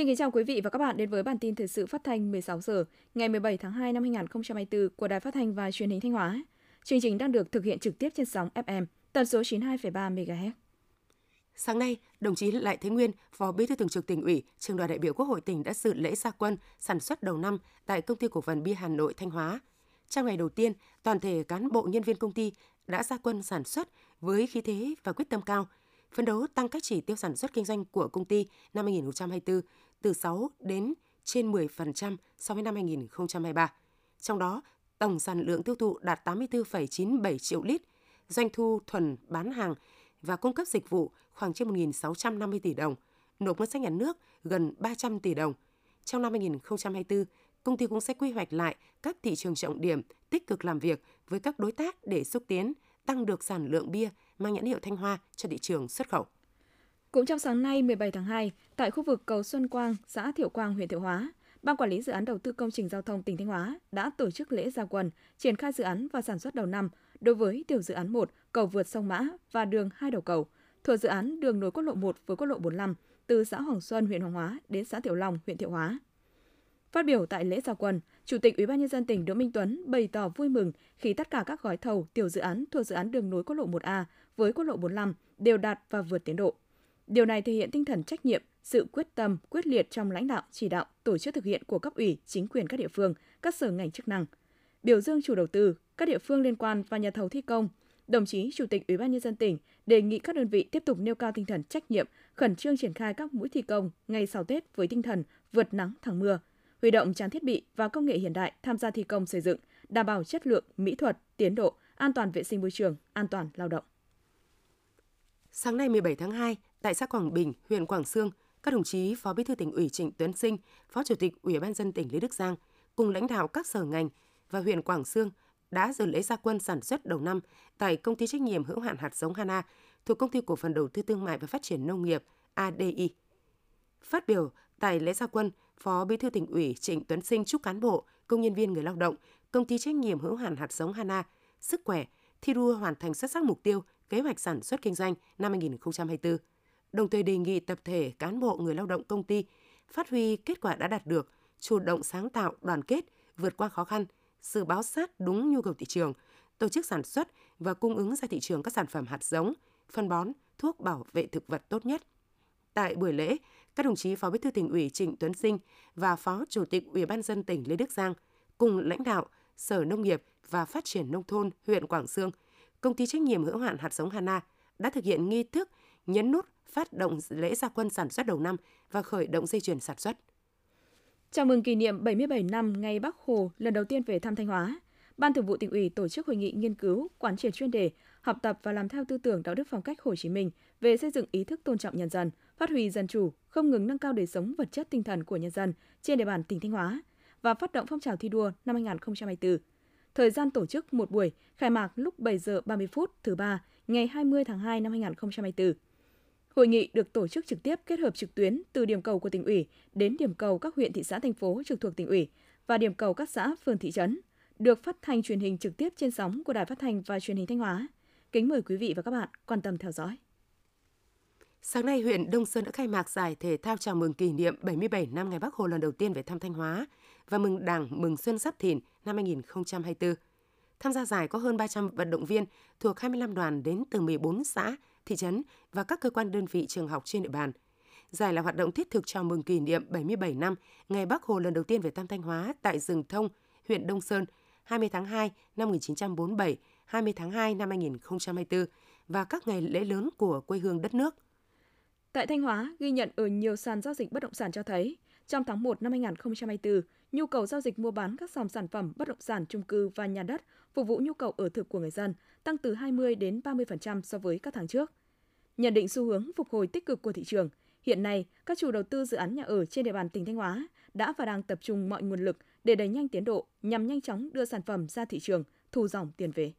Xin kính chào quý vị và các bạn đến với bản tin thời sự phát thanh 16 giờ ngày 17 tháng 2 năm 2024 của Đài Phát thanh và Truyền hình Thanh Hóa. Chương trình đang được thực hiện trực tiếp trên sóng FM tần số 92,3 MHz. Sáng nay, đồng chí Lại Thế Nguyên, Phó Bí thư Thường trực Tỉnh ủy, Trường đoàn đại biểu Quốc hội tỉnh đã dự lễ gia quân sản xuất đầu năm tại công ty cổ phần bia Hà Nội Thanh Hóa. Trong ngày đầu tiên, toàn thể cán bộ nhân viên công ty đã gia quân sản xuất với khí thế và quyết tâm cao, phấn đấu tăng các chỉ tiêu sản xuất kinh doanh của công ty năm 2024 từ 6 đến trên 10% so với năm 2023. Trong đó, tổng sản lượng tiêu thụ đạt 84,97 triệu lít, doanh thu thuần bán hàng và cung cấp dịch vụ khoảng trên 1.650 tỷ đồng, nộp ngân sách nhà nước gần 300 tỷ đồng. Trong năm 2024, công ty cũng sẽ quy hoạch lại các thị trường trọng điểm, tích cực làm việc với các đối tác để xúc tiến, tăng được sản lượng bia mang nhãn hiệu Thanh Hoa cho thị trường xuất khẩu. Cũng trong sáng nay 17 tháng 2, tại khu vực cầu Xuân Quang, xã Thiệu Quang, huyện Thiệu Hóa, Ban quản lý dự án đầu tư công trình giao thông tỉnh Thanh Hóa đã tổ chức lễ gia quân triển khai dự án và sản xuất đầu năm đối với tiểu dự án 1 cầu vượt sông Mã và đường hai đầu cầu thuộc dự án đường nối quốc lộ 1 với quốc lộ 45 từ xã Hoàng Xuân, huyện Hoàng Hóa đến xã Tiểu Long, huyện Thiệu Hóa. Phát biểu tại lễ gia quân, Chủ tịch Ủy ban nhân dân tỉnh Đỗ Minh Tuấn bày tỏ vui mừng khi tất cả các gói thầu tiểu dự án thuộc dự án đường nối quốc lộ 1A với quốc lộ 45 đều đạt và vượt tiến độ. Điều này thể hiện tinh thần trách nhiệm, sự quyết tâm, quyết liệt trong lãnh đạo, chỉ đạo, tổ chức thực hiện của cấp ủy, chính quyền các địa phương, các sở ngành chức năng. Biểu dương chủ đầu tư, các địa phương liên quan và nhà thầu thi công, đồng chí Chủ tịch Ủy ban nhân dân tỉnh đề nghị các đơn vị tiếp tục nêu cao tinh thần trách nhiệm, khẩn trương triển khai các mũi thi công ngay sau Tết với tinh thần vượt nắng thắng mưa, huy động trang thiết bị và công nghệ hiện đại tham gia thi công xây dựng, đảm bảo chất lượng, mỹ thuật, tiến độ, an toàn vệ sinh môi trường, an toàn lao động. Sáng nay 17 tháng 2, tại xã Quảng Bình, huyện Quảng Sương, các đồng chí Phó Bí thư tỉnh ủy Trịnh Tuấn Sinh, Phó Chủ tịch Ủy ban dân tỉnh Lê Đức Giang cùng lãnh đạo các sở ngành và huyện Quảng Sương đã dự lễ gia quân sản xuất đầu năm tại công ty trách nhiệm hữu hạn hạt giống Hana thuộc công ty cổ phần đầu tư thương mại và phát triển nông nghiệp ADI. Phát biểu tại lễ gia quân, Phó Bí thư tỉnh ủy Trịnh Tuấn Sinh chúc cán bộ, công nhân viên người lao động, công ty trách nhiệm hữu hạn hạt giống Hana sức khỏe, thi đua hoàn thành xuất sắc mục tiêu, kế hoạch sản xuất kinh doanh năm 2024. Đồng thời đề nghị tập thể cán bộ người lao động công ty phát huy kết quả đã đạt được, chủ động sáng tạo, đoàn kết, vượt qua khó khăn, sự báo sát đúng nhu cầu thị trường, tổ chức sản xuất và cung ứng ra thị trường các sản phẩm hạt giống, phân bón, thuốc bảo vệ thực vật tốt nhất. Tại buổi lễ, các đồng chí Phó Bí thư tỉnh ủy Trịnh Tuấn Sinh và Phó Chủ tịch Ủy ban dân tỉnh Lê Đức Giang cùng lãnh đạo Sở Nông nghiệp và Phát triển Nông thôn huyện Quảng Sương, Công ty trách nhiệm hữu hạn hạt giống Hana đã thực hiện nghi thức nhấn nút phát động lễ gia quân sản xuất đầu năm và khởi động dây chuyền sản xuất. Chào mừng kỷ niệm 77 năm ngày Bắc Hồ lần đầu tiên về thăm Thanh Hóa, Ban Thường vụ tỉnh ủy tổ chức hội nghị nghiên cứu, quán triệt chuyên đề, học tập và làm theo tư tưởng đạo đức phong cách Hồ Chí Minh về xây dựng ý thức tôn trọng nhân dân, phát huy dân chủ, không ngừng nâng cao đời sống vật chất tinh thần của nhân dân trên địa bàn tỉnh Thanh Hóa và phát động phong trào thi đua năm 2024. Thời gian tổ chức một buổi, khai mạc lúc 7 giờ 30 phút thứ ba, ngày 20 tháng 2 năm 2024. Hội nghị được tổ chức trực tiếp kết hợp trực tuyến từ điểm cầu của tỉnh ủy đến điểm cầu các huyện thị xã thành phố trực thuộc tỉnh ủy và điểm cầu các xã phường thị trấn, được phát thanh truyền hình trực tiếp trên sóng của Đài Phát thanh và Truyền hình Thanh Hóa. Kính mời quý vị và các bạn quan tâm theo dõi. Sáng nay, huyện Đông Sơn đã khai mạc giải thể thao chào mừng kỷ niệm 77 năm ngày Bắc Hồ lần đầu tiên về thăm Thanh Hóa và mừng Đảng mừng Xuân sắp Thìn năm 2024. Tham gia giải có hơn 300 vận động viên thuộc 25 đoàn đến từ 14 xã, thị trấn và các cơ quan đơn vị trường học trên địa bàn. Giải là hoạt động thiết thực chào mừng kỷ niệm 77 năm ngày Bác Hồ lần đầu tiên về thăm Thanh Hóa tại rừng thông, huyện Đông Sơn, 20 tháng 2 năm 1947, 20 tháng 2 năm 2024 và các ngày lễ lớn của quê hương đất nước. Tại Thanh Hóa, ghi nhận ở nhiều sàn giao dịch bất động sản cho thấy, trong tháng 1 năm 2024, nhu cầu giao dịch mua bán các dòng sản phẩm bất động sản chung cư và nhà đất phục vụ nhu cầu ở thực của người dân tăng từ 20 đến 30% so với các tháng trước. Nhận định xu hướng phục hồi tích cực của thị trường, hiện nay các chủ đầu tư dự án nhà ở trên địa bàn tỉnh Thanh Hóa đã và đang tập trung mọi nguồn lực để đẩy nhanh tiến độ nhằm nhanh chóng đưa sản phẩm ra thị trường, thu dòng tiền về.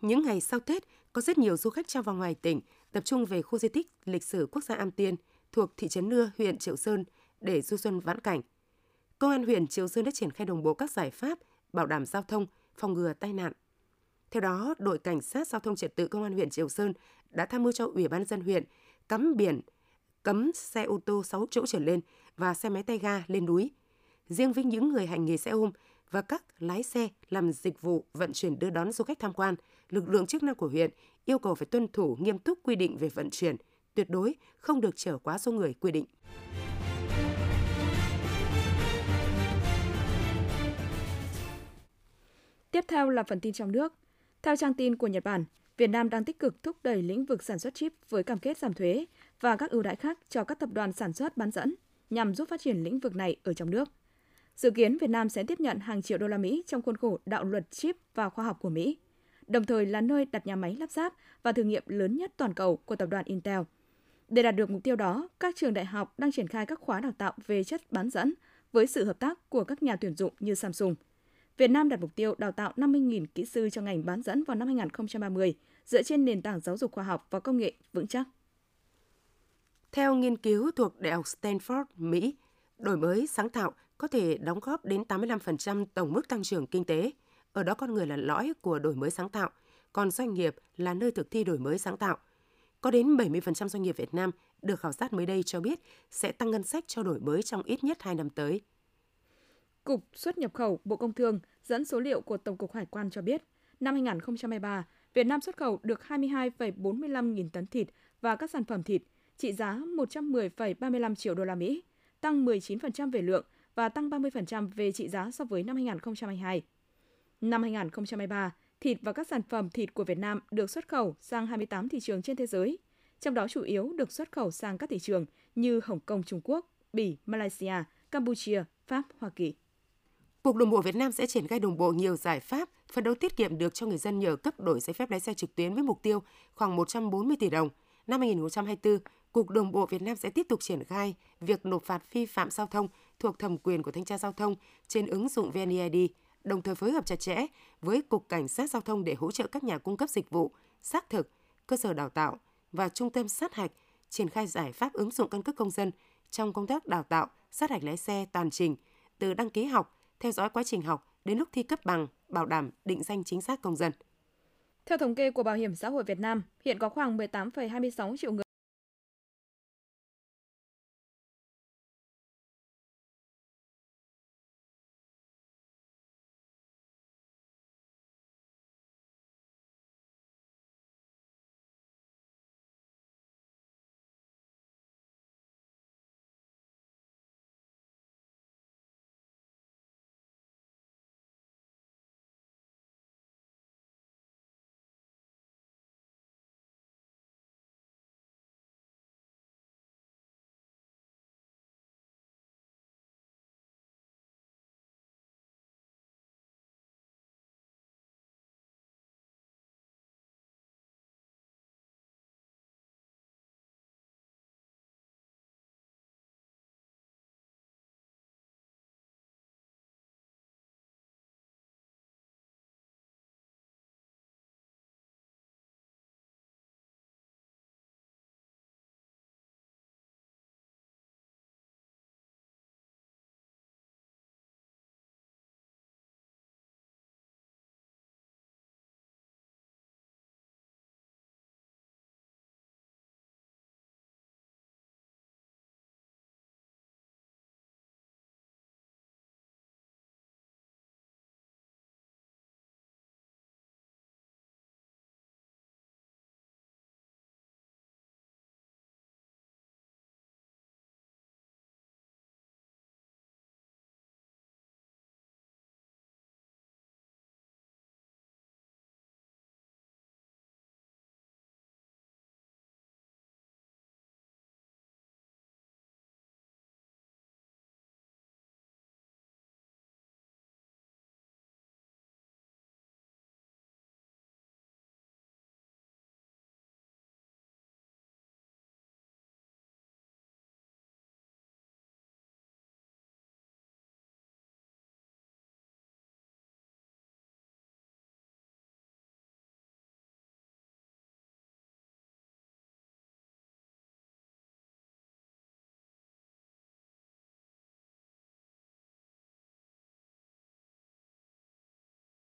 Những ngày sau Tết, có rất nhiều du khách trong và ngoài tỉnh tập trung về khu di tích lịch sử quốc gia Am Tiên thuộc thị trấn Nưa, huyện Triệu Sơn để du xuân vãn cảnh. Công an huyện Triệu Sơn đã triển khai đồng bộ các giải pháp bảo đảm giao thông, phòng ngừa tai nạn. Theo đó, đội cảnh sát giao thông trật tự công an huyện Triệu Sơn đã tham mưu cho Ủy ban dân huyện cắm biển cấm xe ô tô 6 chỗ trở lên và xe máy tay ga lên núi. Riêng với những người hành nghề xe ôm và các lái xe làm dịch vụ vận chuyển đưa đón du khách tham quan, lực lượng chức năng của huyện yêu cầu phải tuân thủ nghiêm túc quy định về vận chuyển, tuyệt đối không được chở quá số người quy định. Tiếp theo là phần tin trong nước. Theo trang tin của Nhật Bản, Việt Nam đang tích cực thúc đẩy lĩnh vực sản xuất chip với cam kết giảm thuế và các ưu đãi khác cho các tập đoàn sản xuất bán dẫn nhằm giúp phát triển lĩnh vực này ở trong nước. Dự kiến Việt Nam sẽ tiếp nhận hàng triệu đô la Mỹ trong khuôn khổ đạo luật chip và khoa học của Mỹ, đồng thời là nơi đặt nhà máy lắp ráp và thử nghiệm lớn nhất toàn cầu của tập đoàn Intel. Để đạt được mục tiêu đó, các trường đại học đang triển khai các khóa đào tạo về chất bán dẫn với sự hợp tác của các nhà tuyển dụng như Samsung. Việt Nam đặt mục tiêu đào tạo 50.000 kỹ sư cho ngành bán dẫn vào năm 2030 dựa trên nền tảng giáo dục khoa học và công nghệ vững chắc. Theo nghiên cứu thuộc Đại học Stanford, Mỹ, đổi mới sáng tạo có thể đóng góp đến 85% tổng mức tăng trưởng kinh tế. Ở đó con người là lõi của đổi mới sáng tạo, còn doanh nghiệp là nơi thực thi đổi mới sáng tạo. Có đến 70% doanh nghiệp Việt Nam được khảo sát mới đây cho biết sẽ tăng ngân sách cho đổi mới trong ít nhất 2 năm tới. Cục xuất nhập khẩu Bộ Công Thương dẫn số liệu của Tổng cục Hải quan cho biết, năm 2023, Việt Nam xuất khẩu được 22,45 nghìn tấn thịt và các sản phẩm thịt trị giá 110,35 triệu đô la Mỹ, tăng 19% về lượng và tăng 30% về trị giá so với năm 2022. Năm 2023, thịt và các sản phẩm thịt của Việt Nam được xuất khẩu sang 28 thị trường trên thế giới, trong đó chủ yếu được xuất khẩu sang các thị trường như Hồng Kông, Trung Quốc, Bỉ, Malaysia, Campuchia, Pháp, Hoa Kỳ. Cục Đường bộ Việt Nam sẽ triển khai đồng bộ nhiều giải pháp phấn đấu tiết kiệm được cho người dân nhờ cấp đổi giấy phép lái xe trực tuyến với mục tiêu khoảng 140 tỷ đồng. Năm 2024, Cục Đường bộ Việt Nam sẽ tiếp tục triển khai việc nộp phạt vi phạm giao thông thuộc thẩm quyền của thanh tra giao thông trên ứng dụng VNeID, đồng thời phối hợp chặt chẽ với Cục Cảnh sát Giao thông để hỗ trợ các nhà cung cấp dịch vụ, xác thực, cơ sở đào tạo và trung tâm sát hạch triển khai giải pháp ứng dụng căn cước công dân trong công tác đào tạo, sát hạch lái xe toàn trình, từ đăng ký học, theo dõi quá trình học đến lúc thi cấp bằng, bảo đảm định danh chính xác công dân. Theo thống kê của Bảo hiểm xã hội Việt Nam, hiện có khoảng 18,26 triệu người